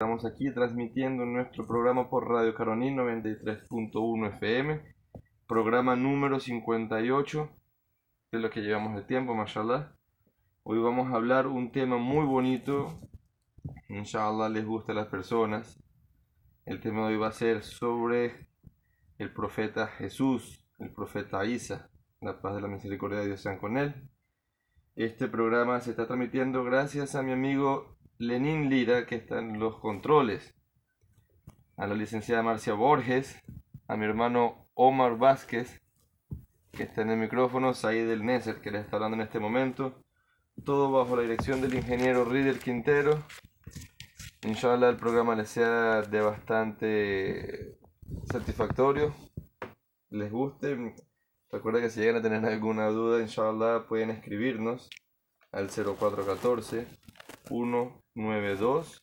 Estamos aquí transmitiendo nuestro programa por Radio Caroní 93.1 FM, programa número 58 de lo que llevamos de tiempo, mashallah. Hoy vamos a hablar un tema muy bonito, inshallah les gusta a las personas. El tema de hoy va a ser sobre el profeta Jesús, el profeta Isa, la paz de la misericordia de Dios sean con él. Este programa se está transmitiendo gracias a mi amigo Lenín Lira, que está en los controles, a la licenciada Marcia Borges, a mi hermano Omar Vázquez, que está en el micrófono, Said El Neser, que le está hablando en este momento, todo bajo la dirección del ingeniero Rider Quintero. Inshallah el programa les sea de bastante satisfactorio, les guste. Recuerda que si llegan a tener alguna duda, inshallah pueden escribirnos al 0414 192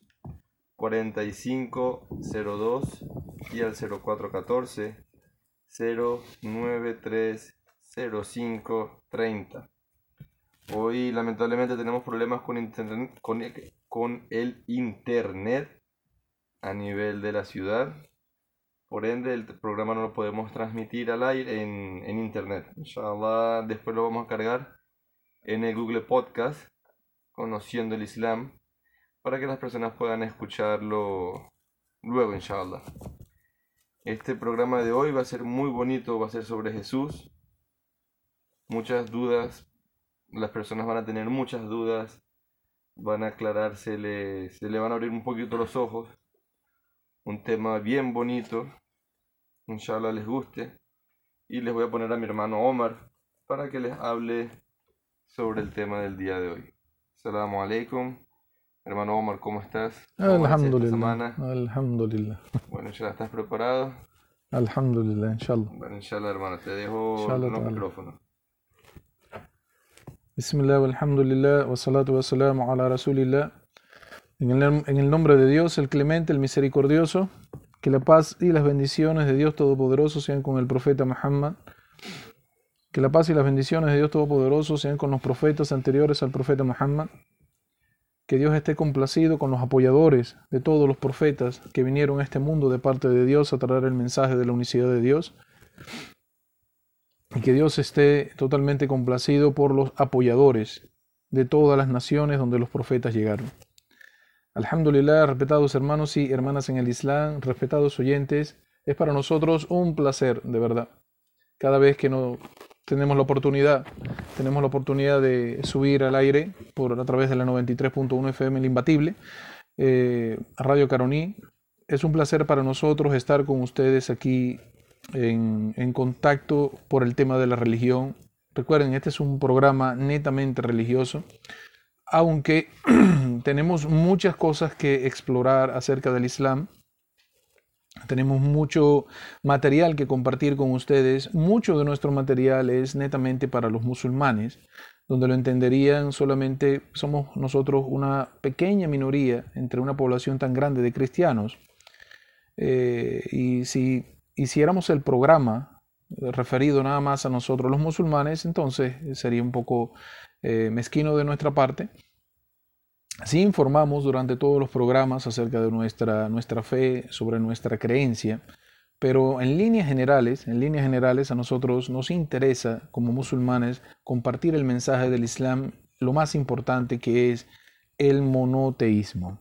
4502 y al 0414 093 0530. Hoy lamentablemente tenemos problemas con, internet, con, con el internet a nivel de la ciudad. Por ende, el programa no lo podemos transmitir al aire en, en internet. Inshallah, después lo vamos a cargar en el Google Podcast conociendo el Islam, para que las personas puedan escucharlo luego, inshallah. Este programa de hoy va a ser muy bonito, va a ser sobre Jesús. Muchas dudas, las personas van a tener muchas dudas, van a aclararse, se le van a abrir un poquito los ojos. Un tema bien bonito, inshallah les guste. Y les voy a poner a mi hermano Omar para que les hable sobre el tema del día de hoy. Assalamu alaikum. Hermano Omar, ¿cómo estás? ¿Cómo Alhamdulillah. Alhamdulillah. Bueno, ya ¿estás preparado? Alhamdulillah, inshallah. Bueno, inshallah, hermano, te dejo los micrófonos. Bismillah, alhamdulillah, wa salatu wa salamu ala rasulillah. En el, en el nombre de Dios, el clemente, el misericordioso, que la paz y las bendiciones de Dios Todopoderoso sean con el profeta Muhammad que la paz y las bendiciones de Dios Todopoderoso sean con los profetas anteriores al profeta Muhammad. Que Dios esté complacido con los apoyadores de todos los profetas que vinieron a este mundo de parte de Dios a traer el mensaje de la unicidad de Dios. Y que Dios esté totalmente complacido por los apoyadores de todas las naciones donde los profetas llegaron. Alhamdulillah, respetados hermanos y hermanas en el Islam, respetados oyentes, es para nosotros un placer, de verdad. Cada vez que nos tenemos la oportunidad, tenemos la oportunidad de subir al aire por a través de la 93.1 FM El Imbatible, eh, Radio Caroní. Es un placer para nosotros estar con ustedes aquí en, en contacto por el tema de la religión. Recuerden, este es un programa netamente religioso, aunque tenemos muchas cosas que explorar acerca del Islam tenemos mucho material que compartir con ustedes. Mucho de nuestro material es netamente para los musulmanes, donde lo entenderían solamente somos nosotros una pequeña minoría entre una población tan grande de cristianos. Eh, y si hiciéramos el programa referido nada más a nosotros los musulmanes, entonces sería un poco eh, mezquino de nuestra parte. Sí informamos durante todos los programas acerca de nuestra, nuestra fe, sobre nuestra creencia, pero en líneas generales, en líneas generales a nosotros nos interesa como musulmanes compartir el mensaje del Islam, lo más importante que es el monoteísmo,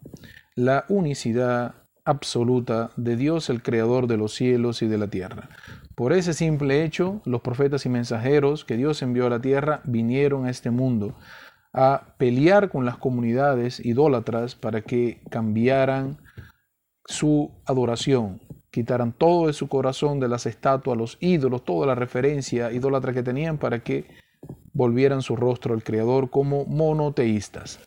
la unicidad absoluta de Dios, el creador de los cielos y de la tierra. Por ese simple hecho, los profetas y mensajeros que Dios envió a la tierra vinieron a este mundo a pelear con las comunidades idólatras para que cambiaran su adoración, quitaran todo de su corazón de las estatuas, los ídolos, toda la referencia idólatra que tenían para que volvieran su rostro al Creador como monoteístas.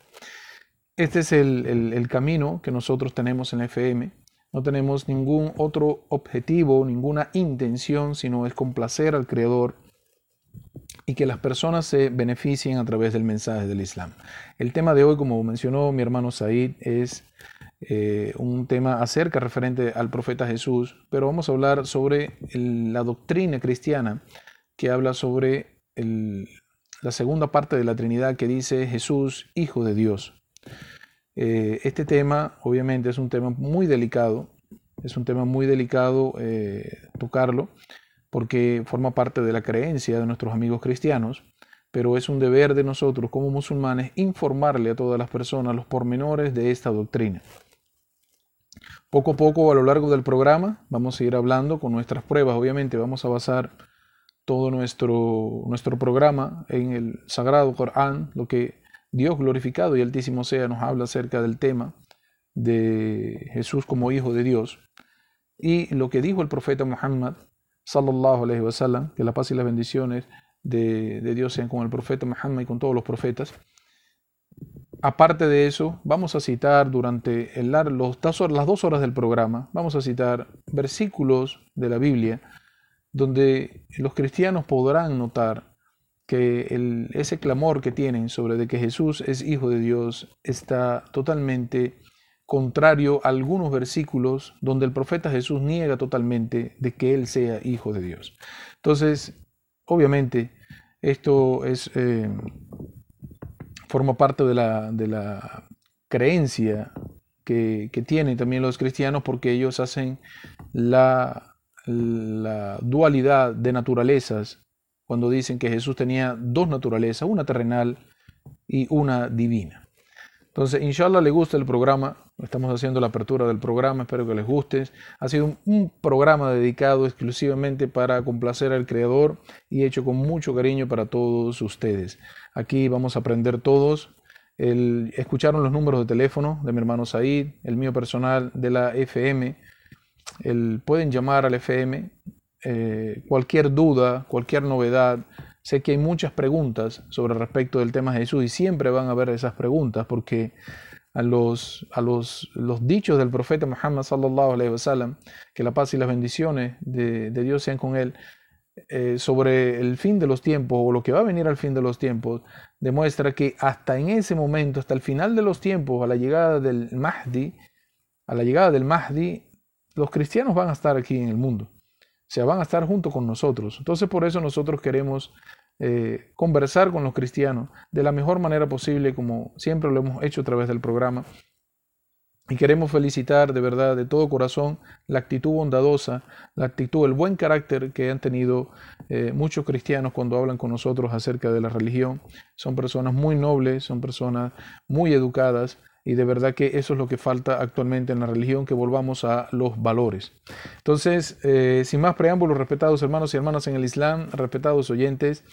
Este es el, el camino que nosotros tenemos en la FM. No tenemos ningún otro objetivo, ninguna intención, sino es complacer al Creador y que las personas se beneficien a través del mensaje del Islam. El tema de hoy, como mencionó mi hermano Said, es eh, un tema acerca referente al profeta Jesús, pero vamos a hablar sobre la doctrina cristiana que habla sobre la segunda parte de la Trinidad que dice Jesús, Hijo de Dios. Eh, este tema, obviamente, es un tema muy delicado, es un tema muy delicado eh, tocarlo, porque forma parte de la creencia de nuestros amigos cristianos, pero es un deber de nosotros como musulmanes informarle a todas las personas los pormenores de esta doctrina. Poco a poco a lo largo del programa vamos a ir hablando con nuestras pruebas, obviamente vamos a basar todo nuestro, nuestro programa en el Sagrado Corán, lo que Dios glorificado y altísimo sea nos habla acerca del tema de Jesús como hijo de Dios y lo que dijo el profeta Muhammad sallallahu alaihi wasallam, que la paz y las bendiciones de, de Dios sean con el profeta Muhammad y con todos los profetas. Aparte de eso, vamos a citar durante el, los, las dos horas del programa, vamos a citar versículos de la Biblia donde los cristianos podrán notar que ese clamor que tienen sobre de que Jesús es hijo de Dios está totalmente contrario a algunos versículos donde el profeta Jesús niega totalmente de que él sea hijo de Dios. Entonces, obviamente, esto es, eh, forma parte de la, de la creencia que, que, tienen también los cristianos porque ellos hacen la, la dualidad de naturalezas cuando dicen que Jesús tenía dos naturalezas, una terrenal y una divina. Entonces, inshallah le gusta el programa, estamos haciendo la apertura del programa, espero que les guste. Ha sido un, programa dedicado exclusivamente para complacer al Creador y hecho con mucho cariño para todos ustedes. Aquí vamos a aprender todos. El, escucharon los números de teléfono de mi hermano Said, el mío personal de la FM. El, pueden llamar al FM eh, cualquier duda, cualquier novedad. Sé que hay muchas preguntas sobre respecto del tema de Jesús y siempre van a haber esas preguntas porque a los, a los, los dichos del profeta Muhammad sallallahu que la paz y las bendiciones de, Dios sean con él, eh, sobre el fin de los tiempos o lo que va a venir al fin de los tiempos, demuestra que hasta en ese momento, hasta el final de los tiempos, a la llegada del Mahdi, a la llegada del Mahdi, los cristianos van a estar aquí en el mundo sea, van a estar junto con nosotros. Entonces por eso nosotros queremos eh, conversar con los cristianos de la mejor manera posible, como siempre lo hemos hecho a través del programa. Y queremos felicitar de verdad, de todo corazón, la actitud bondadosa, la actitud, el buen carácter que han tenido eh, muchos cristianos cuando hablan con nosotros acerca de la religión. Son personas muy nobles, son personas muy educadas, y de verdad que eso es lo que falta actualmente en la religión, que volvamos a los valores. Entonces, eh, sin más preámbulos, respetados hermanos y hermanas en el Islam, respetados oyentes,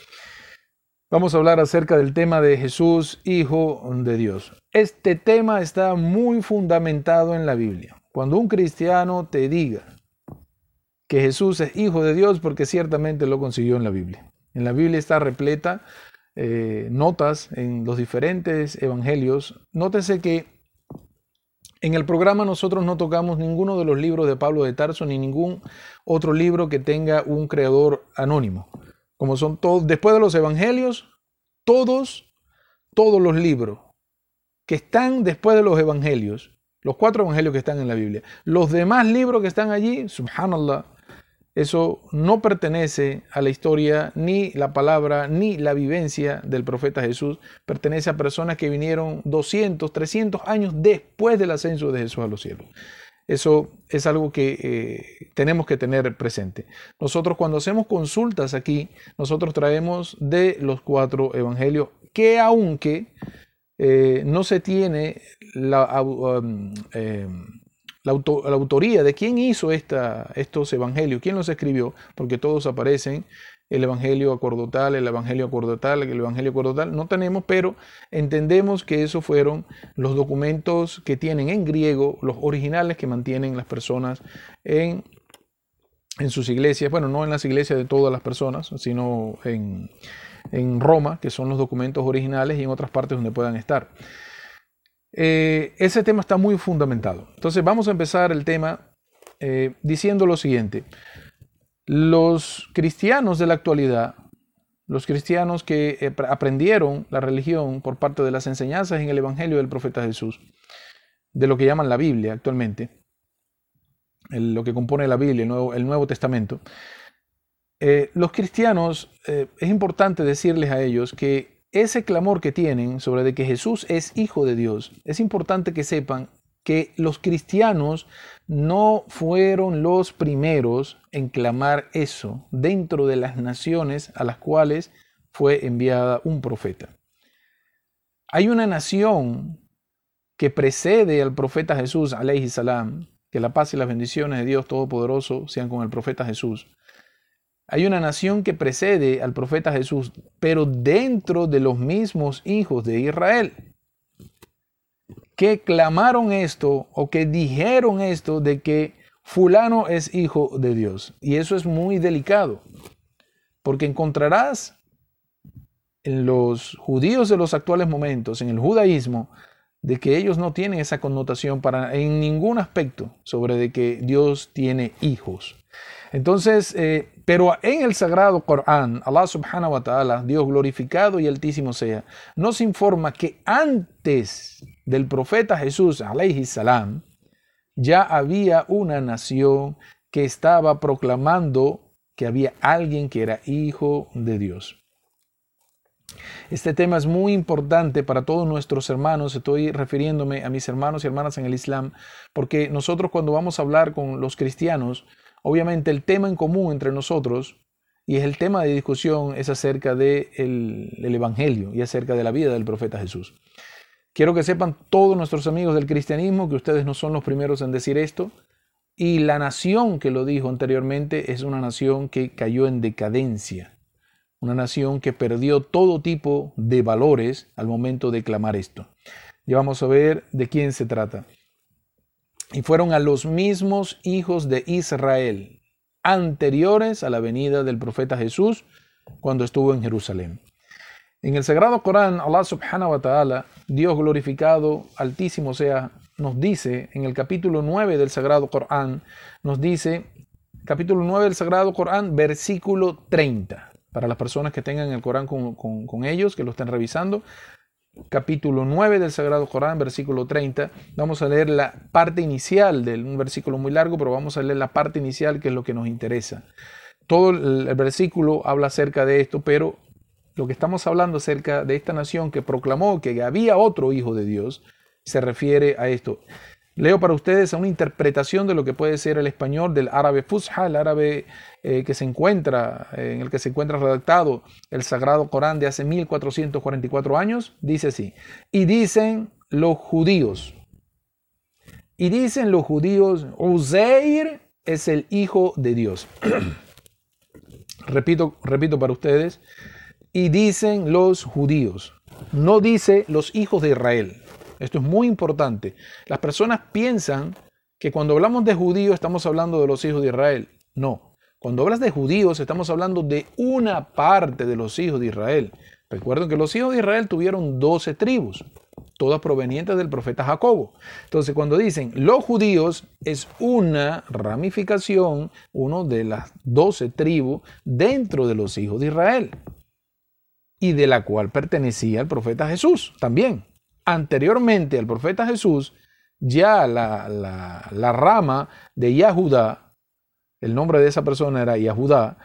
vamos a hablar acerca del tema de Jesús, Hijo de Dios. Este tema está muy fundamentado en la Biblia. Cuando un cristiano te diga que Jesús es Hijo de Dios, porque ciertamente lo consiguió en la Biblia. En la Biblia está repleta eh, notas en los diferentes evangelios, nótese que en el programa nosotros no tocamos ninguno de los libros de Pablo de Tarso ni ningún otro libro que tenga un creador anónimo. Como son todos, después de los evangelios, todos, todos los libros que están después de los evangelios, los cuatro evangelios que están en la Biblia, los demás libros que están allí, subhanallah, eso no pertenece a la historia, ni la palabra, ni la vivencia del profeta Jesús. Pertenece a personas que vinieron 200, 300 años después del ascenso de Jesús a los cielos. Eso es algo que eh, tenemos que tener presente. Nosotros cuando hacemos consultas aquí, nosotros traemos de los cuatro evangelios que aunque eh, no se tiene la... Eh, la, autoría de quién hizo esta, estos evangelios, quién los escribió, porque todos aparecen, el evangelio acordotal, el evangelio acordotal, el evangelio acordotal, no tenemos, pero entendemos que esos fueron los documentos que tienen en griego, los originales que mantienen las personas en, en sus iglesias, bueno, no en las iglesias de todas las personas, sino en, en Roma, que son los documentos originales y en otras partes donde puedan estar. Eh, ese tema está muy fundamentado. Entonces vamos a empezar el tema eh, diciendo lo siguiente. Los cristianos de la actualidad, los cristianos que eh, aprendieron la religión por parte de las enseñanzas en el Evangelio del profeta Jesús, de lo que llaman la Biblia actualmente, lo que compone la Biblia, el Nuevo, el Nuevo Testamento, los cristianos, es importante decirles a ellos que ese clamor que tienen sobre de que Jesús es hijo de Dios, es importante que sepan que los cristianos no fueron los primeros en clamar eso dentro de las naciones a las cuales fue enviada un profeta. Hay una nación que precede al profeta Jesús, alayhi salam, que la paz y las bendiciones de Dios Todopoderoso sean con el profeta Jesús. Hay una nación que precede al profeta Jesús, pero dentro de los mismos hijos de Israel que clamaron esto o que dijeron esto de que fulano es hijo de Dios. Y eso es muy delicado, porque encontrarás en los judíos de los actuales momentos, en el judaísmo, de que ellos no tienen esa connotación para en ningún aspecto sobre de que Dios tiene hijos. Entonces, eh, pero en el sagrado Corán, Allah subhanahu wa ta'ala, Dios glorificado y altísimo sea, nos informa que antes del profeta Jesús, alayhi salam, ya había una nación que estaba proclamando que había alguien que era hijo de Dios. Este tema es muy importante para todos nuestros hermanos. Estoy refiriéndome a mis hermanos y hermanas en el Islam, porque nosotros cuando vamos a hablar con los cristianos, Obviamente el tema en común entre nosotros y es el tema de discusión es acerca del el Evangelio y acerca de la vida del profeta Jesús. Quiero que sepan todos nuestros amigos del cristianismo que ustedes no son los primeros en decir esto y la nación que lo dijo anteriormente es una nación que cayó en decadencia, una nación que perdió todo tipo de valores al momento de clamar esto. Ya vamos a ver de quién se trata y fueron a los mismos hijos de Israel anteriores a la venida del profeta Jesús cuando estuvo en Jerusalén. En el Sagrado Corán, Allah subhanahu wa ta'ala, Dios glorificado, altísimo sea, nos dice en el capítulo 9 del Sagrado Corán, nos dice, capítulo 9 del Sagrado Corán, versículo 30. Para las personas que tengan el Corán con, con ellos, que lo estén revisando, capítulo 9 del Sagrado Corán, versículo 30. Vamos a leer la parte inicial de un versículo muy largo, pero vamos a leer la parte inicial que es lo que nos interesa. Todo el versículo habla acerca de esto, pero lo que estamos hablando acerca de esta nación que proclamó que había otro hijo de Dios, se refiere a esto. Leo para ustedes una interpretación de lo que puede ser el español del árabe fusha, el árabe eh, que se encuentra, en el que se encuentra redactado el Sagrado Corán de hace 1444 años. Dice así, y dicen los judíos, y dicen los judíos, Uzeir es el hijo de Dios. repito, repito para ustedes, y dicen los judíos, no dice los hijos de Israel. Esto es muy importante. Las personas piensan que cuando hablamos de judíos estamos hablando de los hijos de Israel. No. Cuando hablas de judíos estamos hablando de una parte de los hijos de Israel. Recuerden que los hijos de Israel tuvieron 12 tribus, todas provenientes del profeta Jacobo. Entonces cuando dicen los judíos es una ramificación, uno de las 12 tribus dentro de los hijos de Israel y de la cual pertenecía el profeta Jesús también anteriormente al profeta Jesús, ya la, rama de Yahudá, el nombre de esa persona era Yahudá,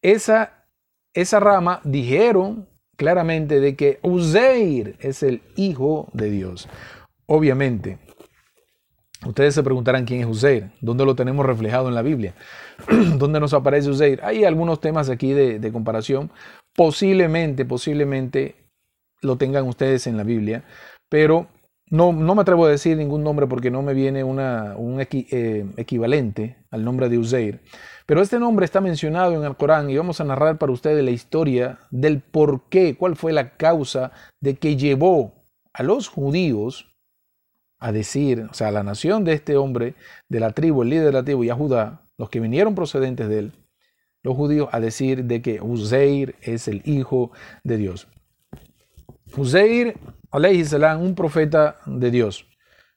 esa, esa rama dijeron claramente de que Uzeir es el hijo de Dios. Obviamente, ustedes se preguntarán quién es Uzeir, dónde lo tenemos reflejado en la Biblia, dónde nos aparece Uzeir. Hay algunos temas aquí de, de comparación. Posiblemente, posiblemente lo tengan ustedes en la Biblia, pero no, no me atrevo a decir ningún nombre porque no me viene una, un eh, equivalente al nombre de Uzeir. Pero este nombre está mencionado en el Corán y vamos a narrar para ustedes la historia del por qué, cuál fue la causa de que llevó a los judíos a decir, o sea, a la nación de este hombre, de la tribu, el líder de la tribu, y a Judá, los que vinieron procedentes de él, los judíos, a decir de que Uzeir es el hijo de Dios. Uzeir, alayhi salam, un profeta de Dios.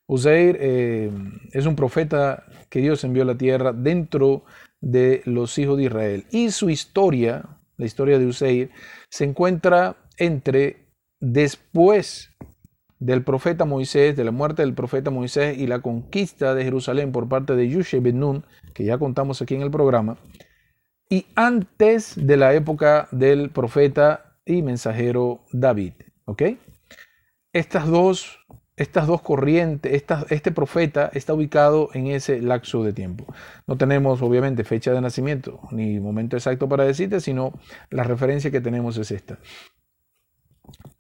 Uzeir eh, es un profeta que Dios envió a la tierra dentro de los hijos de Israel. Y su historia, la historia de Uzeir, se encuentra entre después del profeta Moisés, de la muerte del profeta Moisés y la conquista de Jerusalén por parte de Yushe Ben Nun, que ya contamos aquí en el programa, y antes de la época del profeta y mensajero David. ¿Ok? Estas dos, estas dos corrientes, este profeta está ubicado en ese lapso de tiempo. No tenemos obviamente fecha de nacimiento ni momento exacto para decirte, sino la referencia que tenemos es esta.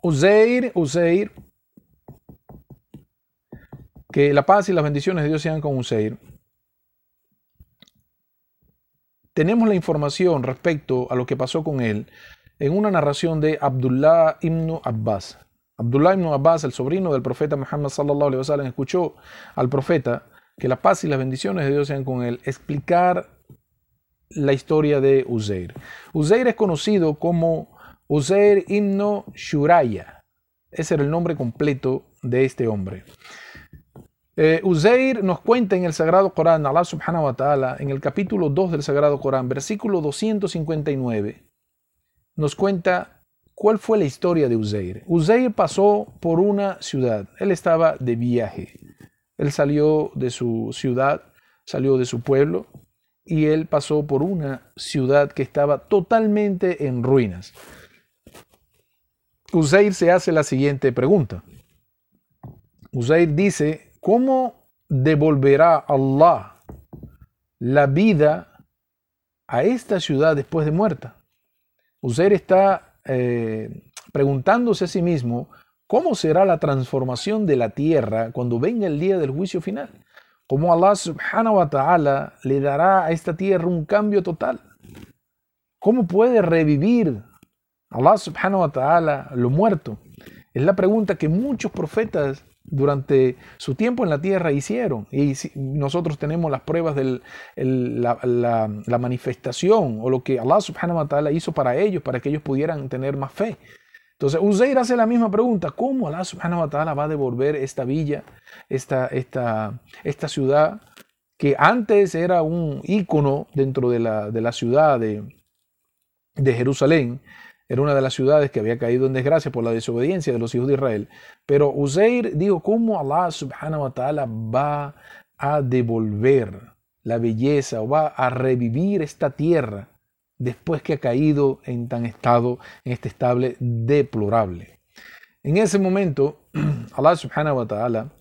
Uzeir, Uzeir, que la paz y las bendiciones de Dios sean con Uzeir. Tenemos la información respecto a lo que pasó con él en una narración de Abdullah ibn Abbas. Abdullah ibn Abbas, el sobrino del profeta Muhammad sallallahu alaihi wasallam, escuchó al profeta que la paz y las bendiciones de Dios sean con él explicar la historia de Uzeir. Uzeir es conocido como Uzeir ibn Shuraya. Ese era el nombre completo de este hombre. Eh, Uzeir nos cuenta en el Sagrado Corán, Allah subhanahu wa ta'ala, en el capítulo 2 del Sagrado Corán, versículo 259, nos cuenta cuál fue la historia de Uzeir. Uzeir pasó por una ciudad, él estaba de viaje, él salió de su ciudad, salió de su pueblo y él pasó por una ciudad que estaba totalmente en ruinas. Uzeir se hace la siguiente pregunta. Uzeir dice, ¿Cómo devolverá Allah la vida a esta ciudad después de muerta? Uzair está eh, preguntándose a sí mismo cómo será la transformación de la tierra cuando venga el día del juicio final. ¿Cómo Allah subhanahu wa ta'ala le dará a esta tierra un cambio total? ¿Cómo puede revivir Allah subhanahu wa ta'ala lo muerto? Es la pregunta que muchos profetas durante su tiempo en la tierra hicieron. Y nosotros tenemos las pruebas de la, manifestación o lo que Allah subhanahu wa ta'ala hizo para ellos, para que ellos pudieran tener más fe. Entonces, Uzair hace la misma pregunta, ¿cómo Allah subhanahu wa ta'ala va a devolver esta villa, esta, esta, esta ciudad que antes era un ícono dentro de la, de la ciudad de, de Jerusalén? Era una de las ciudades que había caído en desgracia por la desobediencia de los hijos de Israel. Pero Uzair dijo, ¿cómo Allah subhanahu wa ta'ala va a devolver la belleza o va a revivir esta tierra después que ha caído en tan estado, en este estable deplorable? En ese momento, Allah subhanahu wa ta'ala,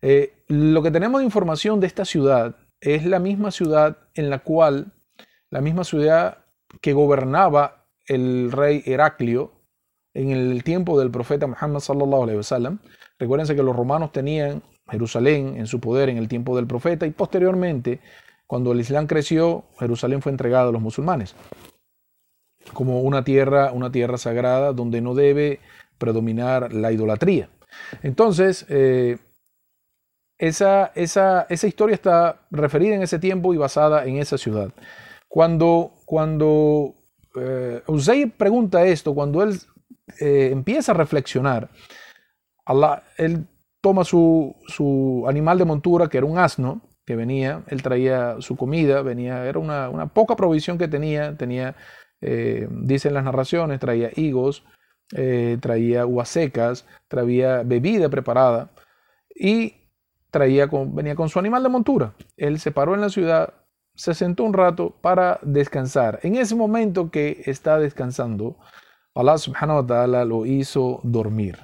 eh, lo que tenemos de información de esta ciudad es la misma ciudad en la cual, la misma ciudad que gobernaba el rey Heraclio en el tiempo del profeta Muhammad sallallahu alaihi wasallam. Recuérdense que los romanos tenían Jerusalén en su poder en el tiempo del profeta y posteriormente, cuando el Islam creció, Jerusalén fue entregada a los musulmanes como una tierra, una tierra sagrada donde no debe predominar la idolatría. Entonces, eh, esa, esa, esa, historia está referida en ese tiempo y basada en esa ciudad. Cuando, cuando eh, pregunta esto cuando él eh, empieza a reflexionar. él toma su, animal de montura, que era un asno, que venía, él traía su comida, venía, era una, poca provisión que tenía, tenía, eh, dicen las narraciones, traía higos, eh, traía uvas secas, traía bebida preparada y traía venía con su animal de montura. Él se paró en la ciudad, se sentó un rato para descansar. En ese momento que está descansando, Allah subhanahu wa ta'ala lo hizo dormir.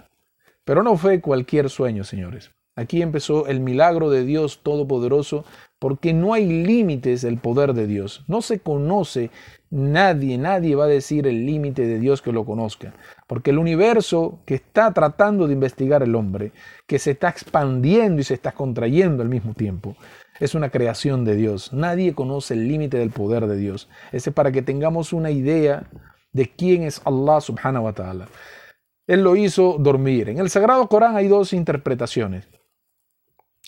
Pero no fue cualquier sueño, señores. Aquí empezó el milagro de Dios Todopoderoso porque no hay límites del poder de Dios. No se conoce nadie, nadie va a decir el límite de Dios que lo conozca. Porque el universo que está tratando de investigar el hombre, que se está expandiendo y se está contrayendo al mismo tiempo, es una creación de Dios. Nadie conoce el límite del poder de Dios. Ese es para que tengamos una idea de quién es Allah subhanahu wa ta'ala. Él lo hizo dormir. En el Sagrado Corán hay dos interpretaciones.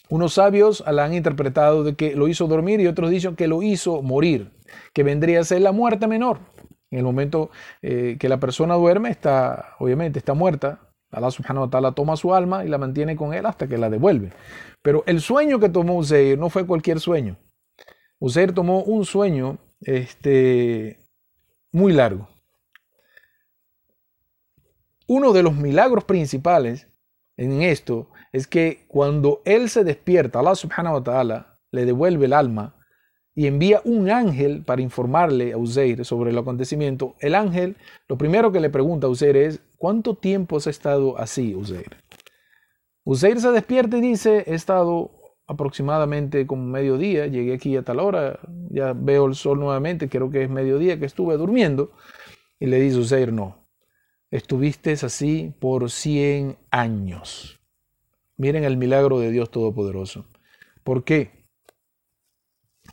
Unos sabios la han interpretado de que lo hizo dormir y otros dicen que lo hizo morir, que vendría a ser la muerte menor. En el momento eh, que la persona duerme, está, obviamente está muerta. Allah subhanahu wa ta'ala toma su alma y la mantiene con él hasta que la devuelve. Pero el sueño que tomó Useir no fue cualquier sueño. Useir tomó un sueño este, muy largo. Uno de los milagros principales en esto es que cuando él se despierta, Allah subhanahu wa ta'ala le devuelve el alma, y envía un ángel para informarle a Uzair sobre el acontecimiento, el ángel lo primero que le pregunta a Uzair es, ¿cuánto tiempo has estado así, Uzair? Uzair se despierta y dice, he estado aproximadamente como mediodía, llegué aquí a tal hora, ya veo el sol nuevamente, creo que es mediodía que estuve durmiendo, y le dice Uzair, no, estuviste así por 100 años. Miren el milagro de Dios Todopoderoso. ¿Por qué?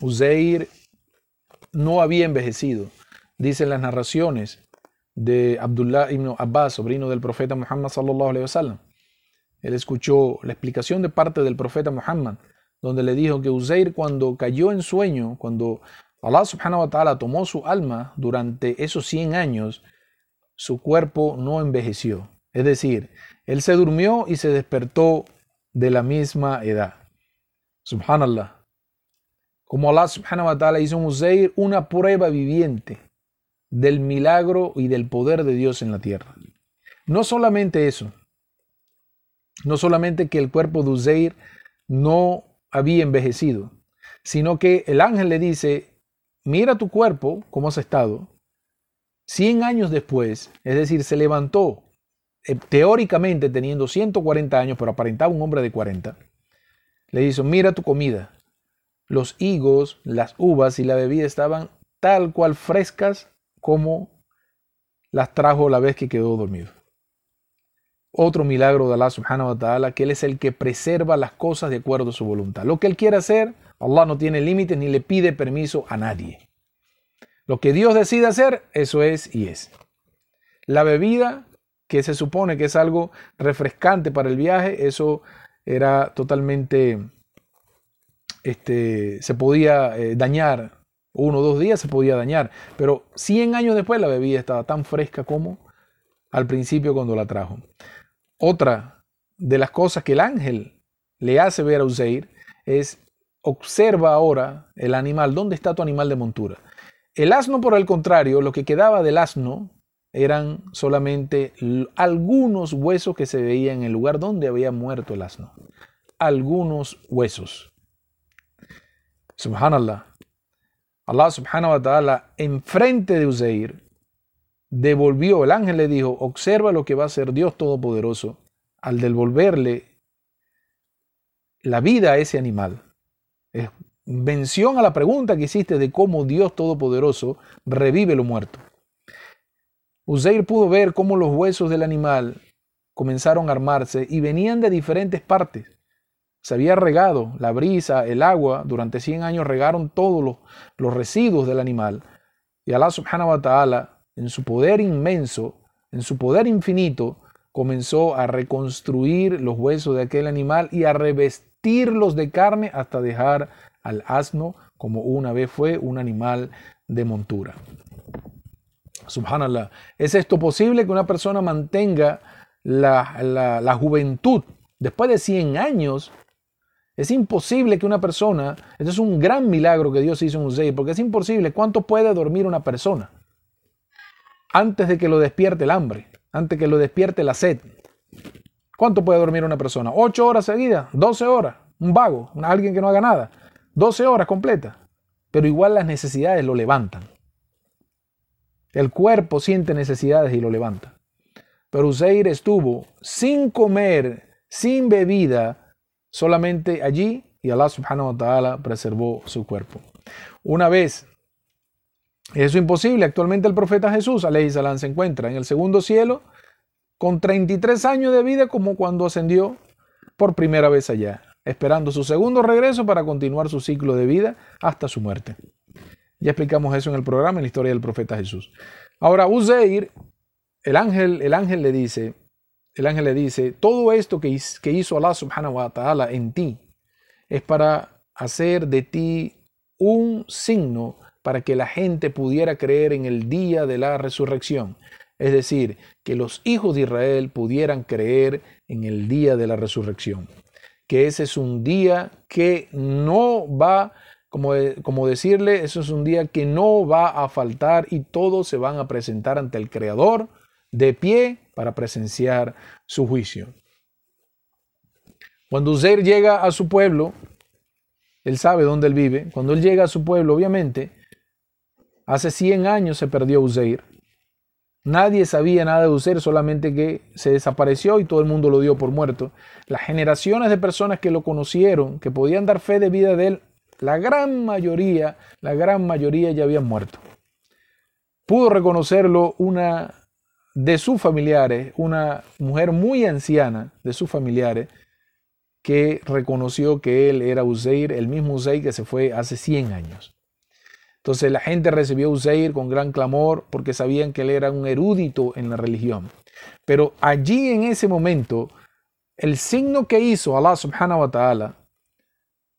Uzair no había envejecido. Dicen las narraciones de Abdullah ibn Abbas, sobrino del profeta Muhammad sallallahu alaihi wasallam. Él escuchó la explicación de parte del profeta Muhammad, donde le dijo que Uzair cuando cayó en sueño, cuando Allah subhanahu wa ta'ala tomó su alma durante esos 100 años, su cuerpo no envejeció. Es decir, él se durmió y se despertó de la misma edad. Subhanallah. Como Allah subhanahu wa ta'ala hizo en una prueba viviente del milagro y del poder de Dios en la tierra. No solamente eso, no solamente que el cuerpo de Uzair no había envejecido, sino que el ángel le dice, mira tu cuerpo, cómo has estado. Cien años después, es decir, se levantó eh, teóricamente teniendo 140 años, pero aparentaba un hombre de 40. Le dice, mira tu comida. Los higos, las uvas y la bebida estaban tal cual frescas como las trajo la vez que quedó dormido. Otro milagro de Allah subhanahu wa ta'ala, que Él es el que preserva las cosas de acuerdo a su voluntad. Lo que Él quiere hacer, Allah no tiene límites ni le pide permiso a nadie. Lo que Dios decide hacer, eso es y es. La bebida, que se supone que es algo refrescante para el viaje, eso era totalmente, este, se podía eh, dañar, uno o dos días se podía dañar, pero 100 años después la bebida estaba tan fresca como al principio cuando la trajo. Otra de las cosas que el ángel le hace ver a Uzair es observa ahora el animal, ¿dónde está tu animal de montura? El asno, por el contrario, lo que quedaba del asno eran solamente algunos huesos que se veían en el lugar donde había muerto el asno. Algunos huesos. Subhanallah. Allah subhanahu wa ta'ala, enfrente de Uzair, devolvió, el ángel le dijo, observa lo que va a hacer Dios Todopoderoso al devolverle la vida a ese animal. Es mención a la pregunta que hiciste de cómo Dios Todopoderoso revive lo muerto. Uzair pudo ver cómo los huesos del animal comenzaron a armarse y venían de diferentes partes. Se había regado la brisa, el agua, durante 100 años regaron todos los, los residuos del animal. Y Allah subhanahu wa ta'ala en su poder inmenso, en su poder infinito, comenzó a reconstruir los huesos de aquel animal y a revestirlos de carne hasta dejar al asno como una vez fue un animal de montura. Subhanallah. ¿Es esto posible que una persona mantenga la, juventud después de 100 años? Es imposible que una persona, esto es un gran milagro que Dios hizo en Uzey, porque es imposible. ¿Cuánto puede dormir una persona? antes de que lo despierte el hambre, antes de que lo despierte la sed. ¿Cuánto puede dormir una persona? ¿Ocho horas seguidas? ¿12 horas? Un vago, alguien que no haga nada. 12 horas completas. Pero igual las necesidades lo levantan. El cuerpo siente necesidades y lo levanta. Pero Useir estuvo sin comer, sin bebida, solamente allí y Allah subhanahu wa ta'ala preservó su cuerpo. Una vez eso es imposible. Actualmente el profeta Jesús, alayhi salam, se encuentra en el segundo cielo con 33 años de vida como cuando ascendió por primera vez allá, esperando su segundo regreso para continuar su ciclo de vida hasta su muerte. Ya explicamos eso en el programa, en la historia del profeta Jesús. Ahora, Uzair, el ángel, el ángel le dice, el ángel le dice, todo esto que, hizo Allah subhanahu wa ta'ala en ti es para hacer de ti un signo para que la gente pudiera creer en el día de la resurrección. Es decir, que los hijos de Israel pudieran creer en el día de la resurrección. Que ese es un día que no va, como, como decirle, eso es un día que no va a faltar y todos se van a presentar ante el Creador de pie para presenciar su juicio. Cuando Uzer llega a su pueblo, él sabe dónde él vive. Cuando él llega a su pueblo, obviamente, hace 100 años se perdió Uzeir. Nadie sabía nada de Uzeir, solamente que se desapareció y todo el mundo lo dio por muerto. Las generaciones de personas que lo conocieron, que podían dar fe de vida de él, la gran mayoría, la gran mayoría ya habían muerto. Pudo reconocerlo una de sus familiares, una mujer muy anciana de sus familiares, que reconoció que él era Uzeir, el mismo Uzeir que se fue hace 100 años. Entonces la gente recibió a con gran clamor porque sabían que él era un erudito en la religión. Pero allí en ese momento, el signo que hizo Allah subhanahu wa ta'ala,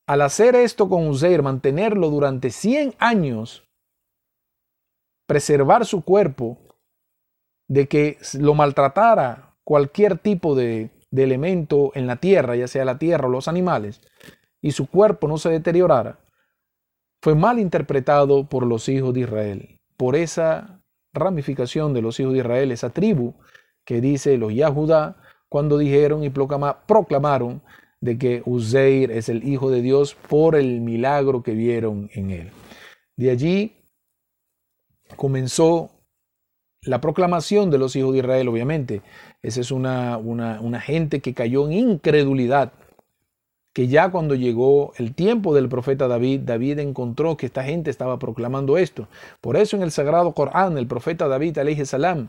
al hacer esto con Uzeir, mantenerlo durante 100 años, preservar su cuerpo de que lo maltratara cualquier tipo de, elemento en la tierra, ya sea la tierra o los animales, y su cuerpo no se deteriorara, fue mal interpretado por los hijos de Israel, por esa ramificación de los hijos de Israel, esa tribu que dice los Yahudá, cuando dijeron y proclamaron de que Uzeir es el Hijo de Dios por el milagro que vieron en él. De allí comenzó la proclamación de los hijos de Israel, obviamente. Esa es una, una, gente que cayó en incredulidad que ya cuando llegó el tiempo del profeta David, David encontró que esta gente estaba proclamando esto. Por eso en el sagrado Corán, el profeta David, salam,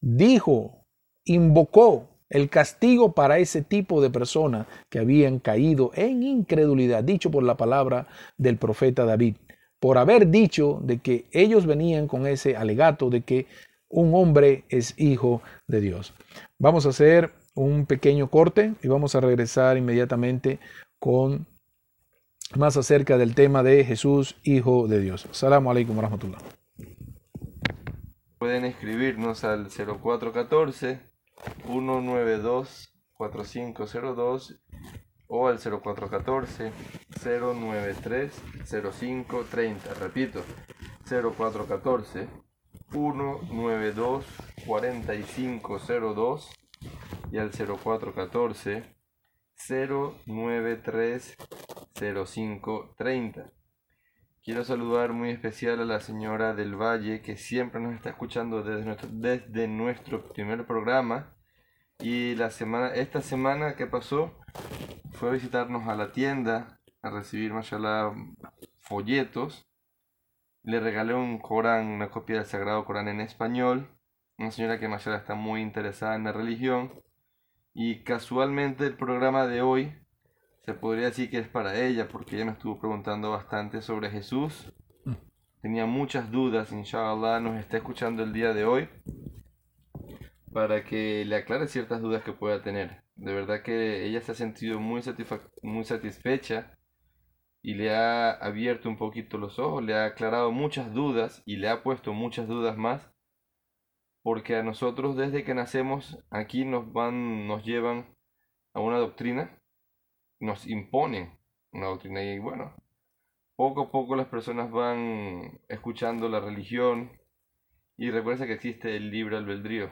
dijo, invocó el castigo para ese tipo de personas que habían caído en incredulidad, dicho por la palabra del profeta David, por haber dicho de que ellos venían con ese alegato de que un hombre es hijo de Dios. Vamos a hacer un pequeño corte y vamos a regresar inmediatamente con más acerca del tema de Jesús, Hijo de Dios. Salamu alaikum rahmatullah. Pueden escribirnos al 0414 192 4502 o al 0414 093 0530. Repito, 0414 192 4502 y al 0414 0930530. Quiero saludar muy especial a la señora del Valle que siempre nos está escuchando desde nuestro, desde nuestro primer programa y la semana, esta semana que pasó fue a visitarnos a la tienda a recibir mashallah folletos. Le regalé un Corán, una copia del Sagrado Corán en español. Una señora que mashallah está muy interesada en la religión y casualmente el programa de hoy se podría decir que es para ella, porque ella me estuvo preguntando bastante sobre Jesús. Mm. Tenía muchas dudas, inshallah nos está escuchando el día de hoy para que le aclare ciertas dudas que pueda tener. De verdad que ella se ha sentido muy, muy satisfecha y le ha abierto un poquito los ojos, le ha aclarado muchas dudas y le ha puesto muchas dudas más porque a nosotros desde que nacemos aquí nos van, nos llevan a una doctrina, nos imponen una doctrina y bueno, poco a poco las personas van escuchando la religión y recuerda que existe el libre albedrío.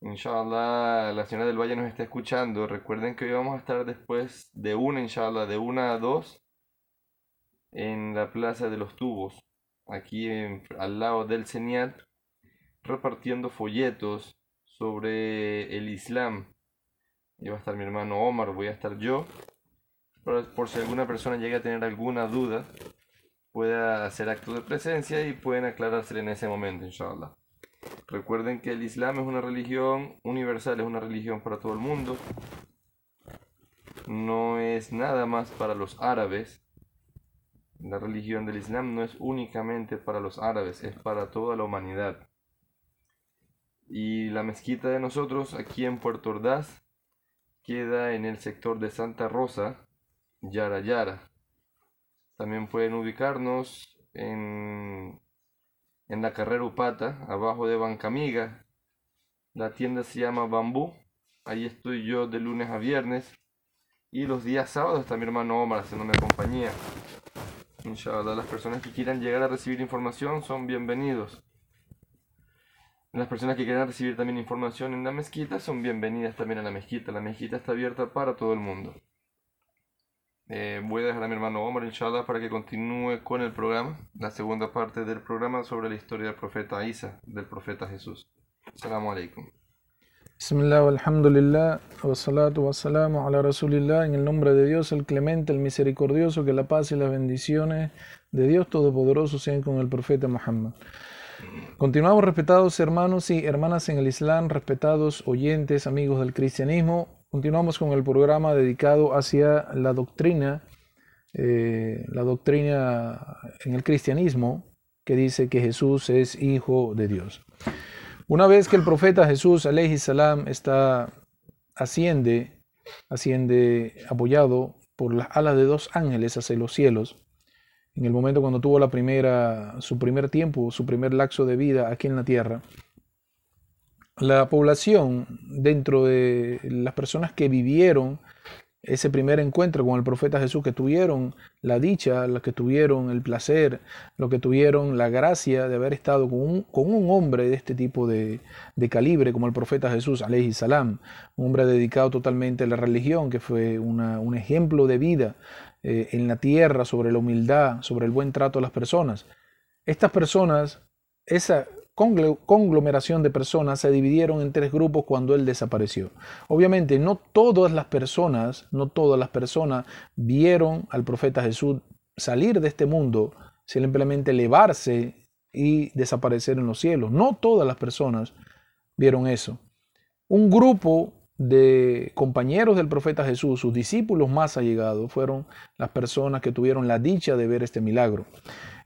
Inshallah, la señora del Valle nos está escuchando. Recuerden que hoy vamos a estar después de una, inshallah, de una a dos en la Plaza de los Tubos, aquí al lado del Señal repartiendo folletos sobre el Islam. Y va a estar mi hermano Omar, voy a estar yo. Por, si alguna persona llega a tener alguna duda, pueda hacer acto de presencia y pueden aclarárselo en ese momento, inshallah. Recuerden que el Islam es una religión universal, es una religión para todo el mundo. No es nada más para los árabes. La religión del Islam no es únicamente para los árabes, es para toda la humanidad. Y la mezquita de nosotros aquí en Puerto Ordaz queda en el sector de Santa Rosa, Yara Yara. También pueden ubicarnos en, en la carrera Upata, abajo de Bancamiga. La tienda se llama Bambú. Ahí estoy yo de lunes a viernes. Y los días sábados está mi hermano Omar haciéndome compañía. Inshallah, las personas que quieran llegar a recibir información son bienvenidos. Las personas que quieran recibir también información en la mezquita son bienvenidas también a la mezquita. La mezquita está abierta para todo el mundo. Eh, voy a dejar a mi hermano Omar, inshallah, para que continúe con el programa, la segunda parte del programa sobre la historia del profeta Isa, del profeta Jesús. Assalamu alaikum. Bismillah, alhamdulillah, wa salatu wa salamu ala rasulillah, en el nombre de Dios, el clemente, el misericordioso, que la paz y las bendiciones de Dios Todopoderoso sean con el profeta Muhammad. Continuamos, respetados hermanos y hermanas en el Islam, respetados oyentes, amigos del cristianismo. Continuamos con el programa dedicado hacia la doctrina, eh, la doctrina en el cristianismo que dice que Jesús es hijo de Dios. Una vez que el profeta Jesús, alayhi salam, está asciende, asciende apoyado por las alas de dos ángeles hacia los cielos, en el momento cuando tuvo la primera, su primer tiempo, su primer laxo de vida aquí en la tierra, la población dentro de las personas que vivieron ese primer encuentro con el profeta Jesús, que tuvieron la dicha, los que tuvieron el placer, los que tuvieron la gracia de haber estado con un, con un hombre de este tipo de, de, calibre, como el profeta Jesús, alayhi salam, un hombre dedicado totalmente a la religión, que fue un ejemplo de vida eh, en la tierra, sobre la humildad, sobre el buen trato a las personas. Estas personas, esa conglomeración de personas se dividieron en tres grupos cuando él desapareció. Obviamente no todas las personas, no todas las personas vieron al profeta Jesús salir de este mundo, simplemente elevarse y desaparecer en los cielos. No todas las personas vieron eso. Un grupo de compañeros del profeta Jesús, sus discípulos más allegados, fueron las personas que tuvieron la dicha de ver este milagro.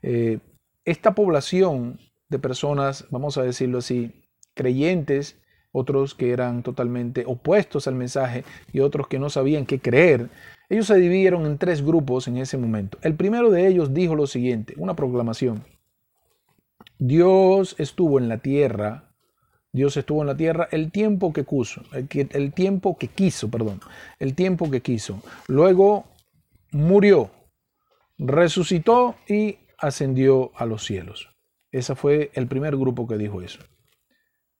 Eh, esta población de personas, vamos a decirlo así, creyentes, otros que eran totalmente opuestos al mensaje y otros que no sabían qué creer. Ellos se dividieron en tres grupos en ese momento. El primero de ellos dijo lo siguiente, una proclamación. Dios estuvo en la tierra, Dios estuvo en la tierra el tiempo que quiso, el, tiempo que quiso, perdón, el tiempo que quiso. Luego murió, resucitó y ascendió a los cielos. Ese fue el primer grupo que dijo eso.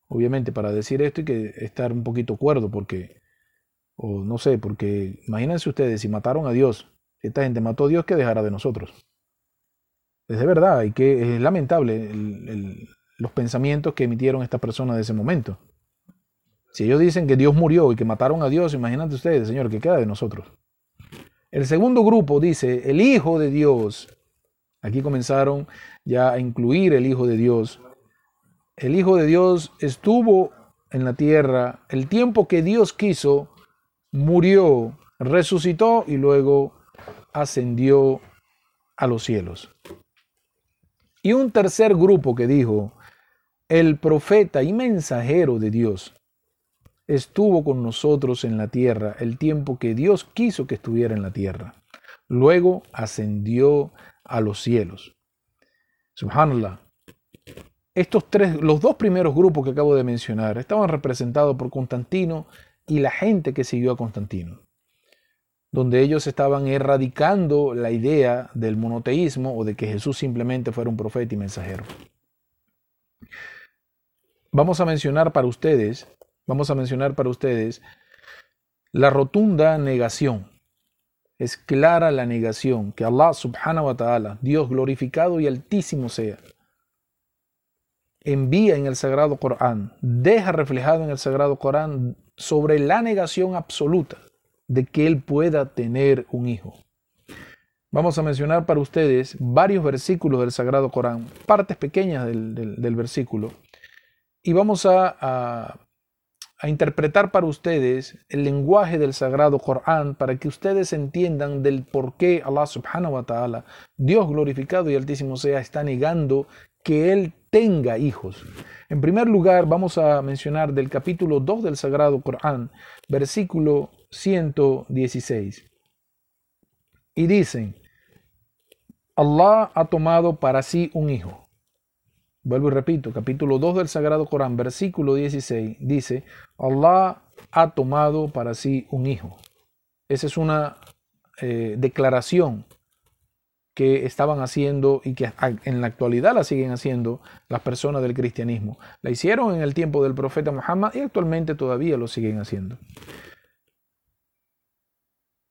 Obviamente, para decir esto hay que estar un poquito cuerdo, porque, o no sé, porque imagínense ustedes, si mataron a Dios, esta gente mató a Dios, ¿qué dejará de nosotros? Es de verdad, y que es lamentable los pensamientos que emitieron estas personas de ese momento. Si ellos dicen que Dios murió y que mataron a Dios, imagínate ustedes, Señor, ¿qué queda de nosotros? El segundo grupo dice, el Hijo de Dios Aquí comenzaron ya a incluir el Hijo de Dios. El Hijo de Dios estuvo en la tierra el tiempo que Dios quiso, murió, resucitó y luego ascendió a los cielos. Y un tercer grupo que dijo, el profeta y mensajero de Dios estuvo con nosotros en la tierra el tiempo que Dios quiso que estuviera en la tierra. Luego ascendió a los cielos. Subhanallah. Estos tres, los dos primeros grupos que acabo de mencionar, estaban representados por Constantino y la gente que siguió a Constantino, donde ellos estaban erradicando la idea del monoteísmo o de que Jesús simplemente fuera un profeta y mensajero. Vamos a mencionar para ustedes, vamos a mencionar para ustedes la rotunda negación es clara la negación que Allah subhanahu wa ta'ala, Dios glorificado y altísimo sea, envía en el Sagrado Corán, deja reflejado en el Sagrado Corán sobre la negación absoluta de que Él pueda tener un hijo. Vamos a mencionar para ustedes varios versículos del Sagrado Corán, partes pequeñas del, versículo, y vamos a a interpretar para ustedes el lenguaje del sagrado Corán para que ustedes entiendan del por qué Allah subhanahu wa ta'ala, Dios glorificado y altísimo sea, está negando que Él tenga hijos. En primer lugar, vamos a mencionar del capítulo 2 del sagrado Corán, versículo 116. Y dicen, Allah ha tomado para sí un hijo. Vuelvo y repito, capítulo 2 del Sagrado Corán, versículo 16, dice, Allah ha tomado para sí un hijo. Esa es una eh, declaración que estaban haciendo y que en la actualidad la siguen haciendo las personas del cristianismo. La hicieron en el tiempo del profeta Muhammad y actualmente todavía lo siguen haciendo.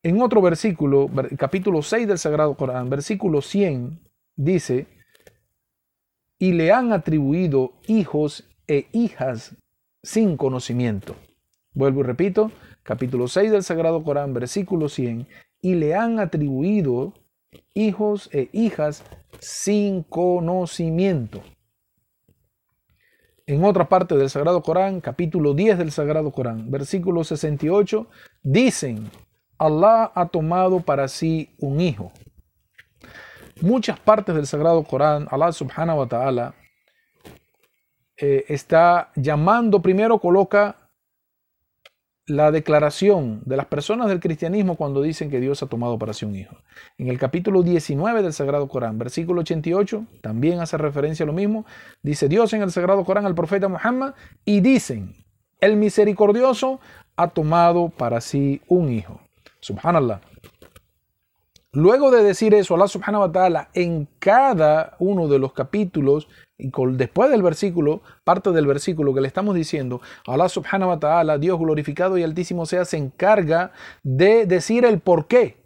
En otro versículo, capítulo 6 del Sagrado Corán, versículo 100, dice, y le han atribuido hijos e hijas sin conocimiento. Vuelvo y repito, capítulo 6 del Sagrado Corán, versículo 100, y le han atribuido hijos e hijas sin conocimiento. En otra parte del Sagrado Corán, capítulo 10 del Sagrado Corán, versículo 68, dicen, Allah ha tomado para sí un hijo. Muchas partes del Sagrado Corán, Allah subhanahu wa ta'ala eh, está llamando, primero coloca la declaración de las personas del cristianismo cuando dicen que Dios ha tomado para sí un hijo. En el capítulo 19 del Sagrado Corán, versículo 88, también hace referencia a lo mismo. Dice Dios en el Sagrado Corán al profeta Muhammad y dicen, el misericordioso ha tomado para sí un hijo. Subhanallah. Luego de decir eso, Allah subhanahu wa ta'ala en cada uno de los capítulos y después del versículo, parte del versículo que le estamos diciendo, Allah subhanahu wa ta'ala, Dios glorificado y altísimo sea, se encarga de decir el por qué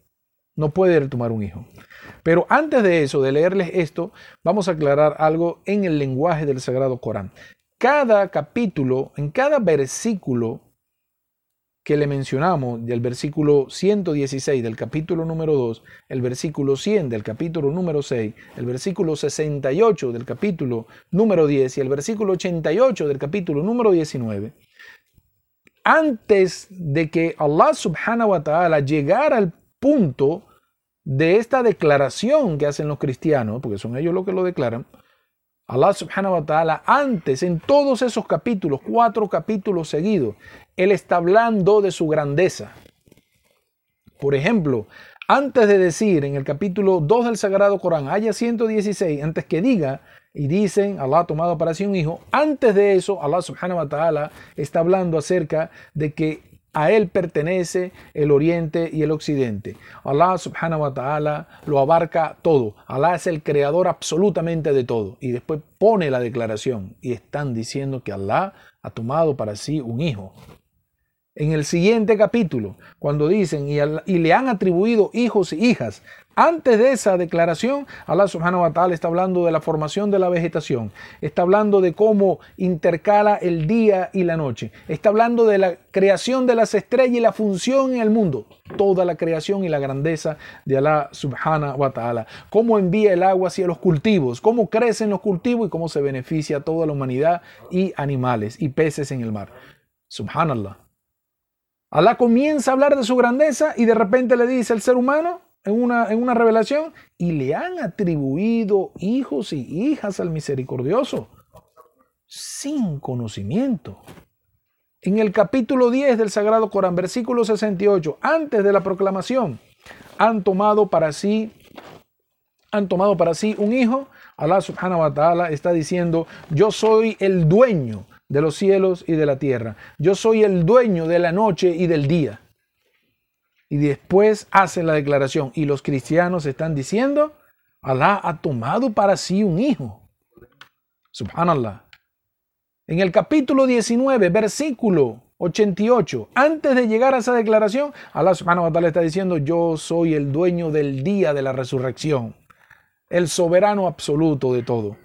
no puede tomar un hijo. Pero antes de eso, de leerles esto, vamos a aclarar algo en el lenguaje del Sagrado Corán. Cada capítulo, en cada versículo, que le mencionamos del versículo 116 del capítulo número 2, el versículo 100 del capítulo número 6, el versículo 68 del capítulo número 10 y el versículo 88 del capítulo número 19, antes de que Allah subhanahu wa ta'ala llegara al punto de esta declaración que hacen los cristianos, porque son ellos los que lo declaran, Allah subhanahu wa ta'ala antes, en todos esos capítulos, cuatro capítulos seguidos, Él está hablando de su grandeza. Por ejemplo, antes de decir en el capítulo 2 del Sagrado Corán, haya 116, antes que diga, y dicen, Allah ha tomado para sí un hijo, antes de eso, Allah subhanahu wa ta'ala está hablando acerca de que a él pertenece el oriente y el occidente. Allah subhanahu wa ta'ala lo abarca todo. Allah es el creador absolutamente de todo. Y después pone la declaración y están diciendo que Allah ha tomado para sí un hijo. En el siguiente capítulo, cuando dicen y, le han atribuido hijos y hijas, antes de esa declaración, Allah subhanahu wa ta'ala está hablando de la formación de la vegetación, está hablando de cómo intercala el día y la noche, está hablando de la creación de las estrellas y la función en el mundo, toda la creación y la grandeza de Allah subhanahu wa ta'ala, cómo envía el agua hacia los cultivos, cómo crecen los cultivos y cómo se beneficia a toda la humanidad y animales y peces en el mar. Subhanallah. Allah comienza a hablar de su grandeza y de repente le dice al ser humano, en una, una revelación y le han atribuido hijos y hijas al misericordioso sin conocimiento. En el capítulo 10 del Sagrado Corán, versículo 68, antes de la proclamación, han tomado para sí han tomado para sí un hijo. Allah subhanahu wa ta'ala está diciendo, yo soy el dueño de los cielos y de la tierra. Yo soy el dueño de la noche y del día y después hacen la declaración. Y los cristianos están diciendo, Alá ha tomado para sí un hijo. Subhanallah. En el capítulo 19, versículo 88, antes de llegar a esa declaración, Allah subhanahu wa ta'ala está diciendo, yo soy el dueño del día de la resurrección, el soberano absoluto de todo.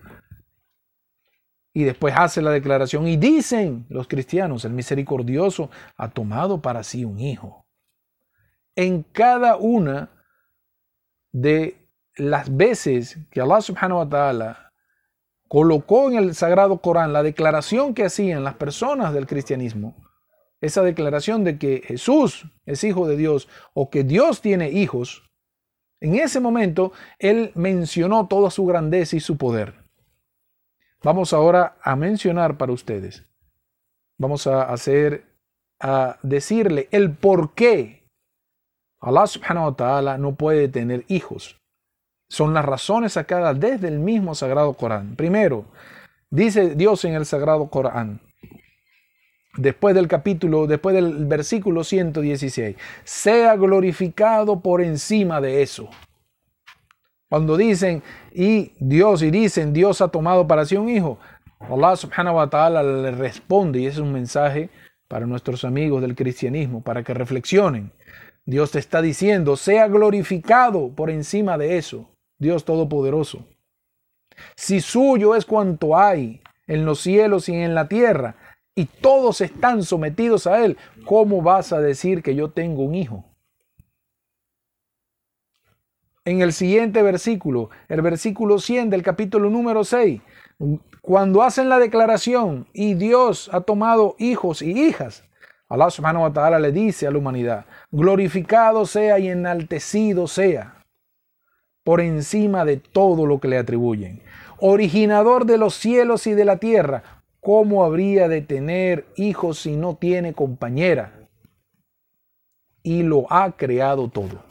Y después hace la declaración y dicen los cristianos, el misericordioso ha tomado para sí un hijo en cada una de las veces que Allah subhanahu wa ta'ala colocó en el Sagrado Corán la declaración que hacían las personas del cristianismo, esa declaración de que Jesús es hijo de Dios o que Dios tiene hijos, en ese momento Él mencionó toda su grandeza y su poder. Vamos ahora a mencionar para ustedes, vamos a hacer, a decirle el por qué Allah subhanahu wa ta'ala no puede tener hijos. Son las razones sacadas desde el mismo Sagrado Corán. Primero, dice Dios en el Sagrado Corán, después del capítulo, después del versículo 116, sea glorificado por encima de eso. Cuando dicen, y Dios, y dicen, Dios ha tomado para sí un hijo, Allah subhanahu wa ta'ala le responde, y ese es un mensaje para nuestros amigos del cristianismo, para que reflexionen. Dios te está diciendo, sea glorificado por encima de eso, Dios Todopoderoso. Si suyo es cuanto hay en los cielos y en la tierra, y todos están sometidos a Él, ¿cómo vas a decir que yo tengo un hijo? En el siguiente versículo, el versículo 100 del capítulo número 6, cuando hacen la declaración y Dios ha tomado hijos y hijas, Allah subhanahu wa ta'ala le dice a la humanidad, glorificado sea y enaltecido sea por encima de todo lo que le atribuyen. Originador de los cielos y de la tierra, ¿cómo habría de tener hijos si no tiene compañera? Y lo ha creado todo.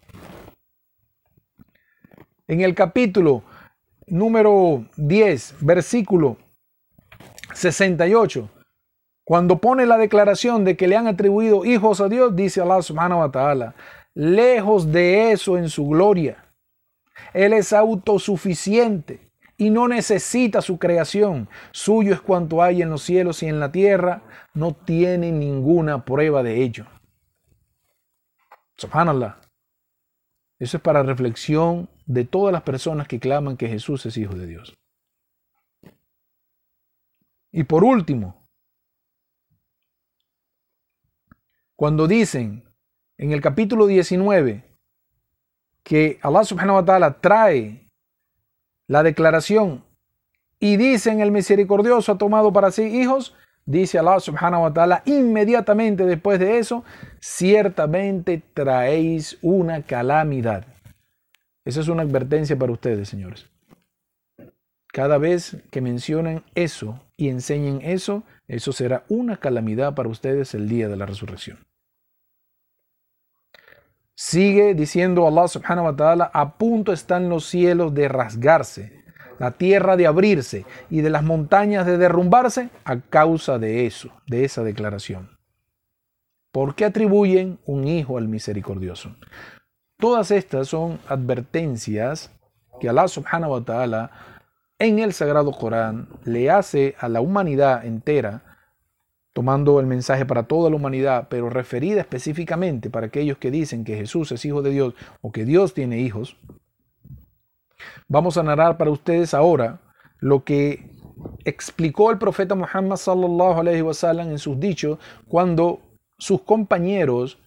En el capítulo número 10, versículo 68, cuando pone la declaración de que le han atribuido hijos a Dios, dice Allah subhanahu wa ta'ala, lejos de eso en su gloria. Él es autosuficiente y no necesita su creación. Suyo es cuanto hay en los cielos y en la tierra. No tiene ninguna prueba de ello. Subhanallah. Eso es para reflexión de todas las personas que claman que Jesús es Hijo de Dios. Y por último, cuando dicen en el capítulo 19 que Allah subhanahu wa ta'ala trae la declaración y dice en el misericordioso ha tomado para sí hijos, dice Allah subhanahu wa ta'ala inmediatamente después de eso, ciertamente traéis una calamidad. Esa es una advertencia para ustedes, señores. Cada vez que mencionen eso y enseñen eso, eso será una calamidad para ustedes el día de la resurrección. Sigue diciendo Allah subhanahu wa ta'ala, a punto están los cielos de rasgarse, la tierra de abrirse y de las montañas de derrumbarse a causa de eso, de esa declaración. ¿Por qué atribuyen un hijo al misericordioso? Todas estas son advertencias que Allah subhanahu wa ta'ala en el Sagrado Corán le hace a la humanidad entera, tomando el mensaje para toda la humanidad, pero referida específicamente para aquellos que dicen que Jesús es hijo de Dios o que Dios tiene hijos. Vamos a narrar para ustedes ahora lo que explicó el profeta Muhammad sallallahu alaihi wasallam en sus dichos cuando sus compañeros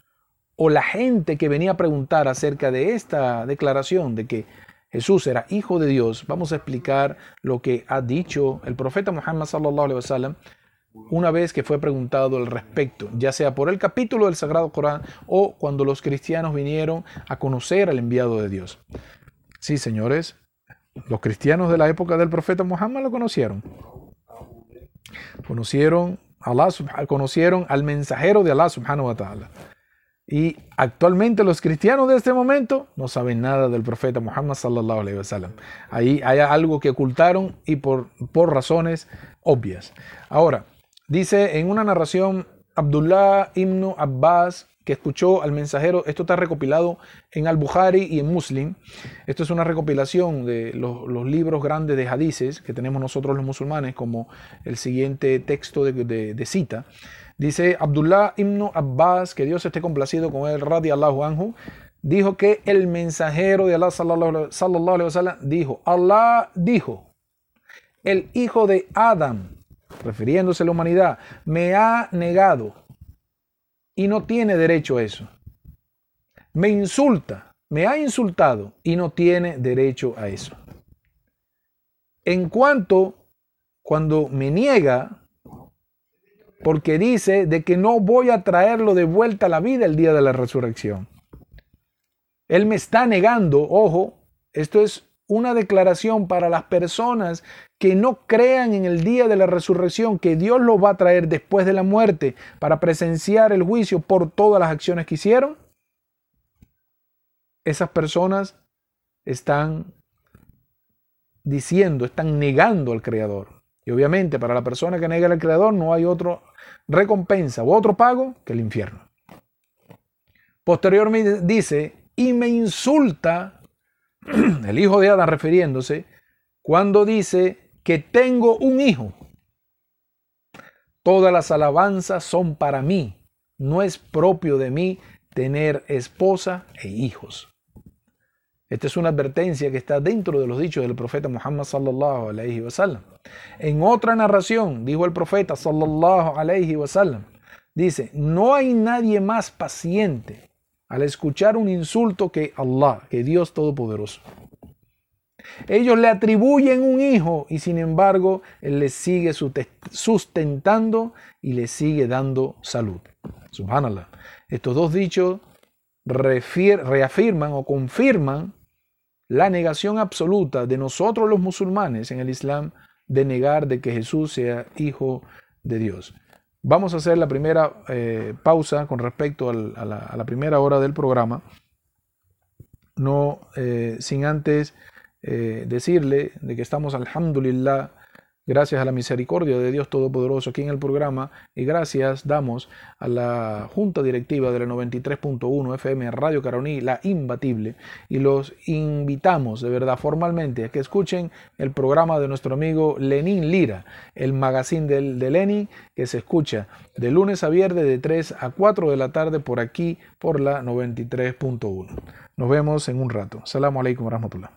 o la gente que venía a preguntar acerca de esta declaración de que Jesús era hijo de Dios, vamos a explicar lo que ha dicho el profeta Muhammad sallallahu alaihi wasallam una vez que fue preguntado al respecto, ya sea por el capítulo del Sagrado Corán o cuando los cristianos vinieron a conocer al enviado de Dios. Sí, señores, los cristianos de la época del profeta Muhammad lo conocieron. Conocieron, Allah, conocieron al mensajero de Allah subhanahu wa ta'ala. Y actualmente los cristianos de este momento no saben nada del profeta Muhammad sallallahu alaihi wasallam. Ahí hay algo que ocultaron y por, por razones obvias. Ahora, dice en una narración Abdullah ibn Abbas que escuchó al mensajero, esto está recopilado en Al-Bukhari y en Muslim. Esto es una recopilación de los, libros grandes de hadices que tenemos nosotros los musulmanes, como el siguiente texto de, de cita. Dice Abdullah ibn Abbas, que Dios esté complacido con él, radiallahu anhu, dijo que el mensajero de Allah sallallahu alaihi wasallam dijo, Allah dijo, el hijo de Adam, refiriéndose a la humanidad, me ha negado y no tiene derecho a eso. Me insulta, me ha insultado y no tiene derecho a eso. En cuanto, cuando me niega, porque dice de que no voy a traerlo de vuelta a la vida el día de la resurrección. Él me está negando, ojo, esto es una declaración para las personas que no crean en el día de la resurrección, que Dios lo va a traer después de la muerte para presenciar el juicio por todas las acciones que hicieron. Esas personas están diciendo, están negando al Creador. Obviamente para la persona que nega al Creador no hay otra recompensa u otro pago que el infierno. Posteriormente dice, y me insulta el hijo de Adán refiriéndose, cuando dice que tengo un hijo. Todas las alabanzas son para mí, no es propio de mí tener esposa e hijos. Esta es una advertencia que está dentro de los dichos del profeta Muhammad sallallahu alaihi wasallam. En otra narración dijo el profeta sallallahu alaihi wasallam, dice, no hay nadie más paciente al escuchar un insulto que Allah, que Dios Todopoderoso. Ellos le atribuyen un hijo y sin embargo Él les sigue sustentando y le sigue dando salud. Subhanallah. Estos dos dichos reafirman o confirman la negación absoluta de nosotros los musulmanes en el Islam de negar de que Jesús sea hijo de Dios. Vamos a hacer la primera eh, pausa con respecto a, la, primera hora del programa, no eh, sin antes eh, decirle de que estamos, alhamdulillah, Gracias a la misericordia de Dios Todopoderoso aquí en el programa y gracias damos a la Junta Directiva de la 93.1 FM Radio Caroní, la imbatible, y los invitamos de verdad formalmente a que escuchen el programa de nuestro amigo Lenín Lira, el magazine de Lenin, que se escucha de lunes a viernes de 3 a 4 de la tarde por aquí, por la 93.1. Nos vemos en un rato. Salam alaikum rahmatullah.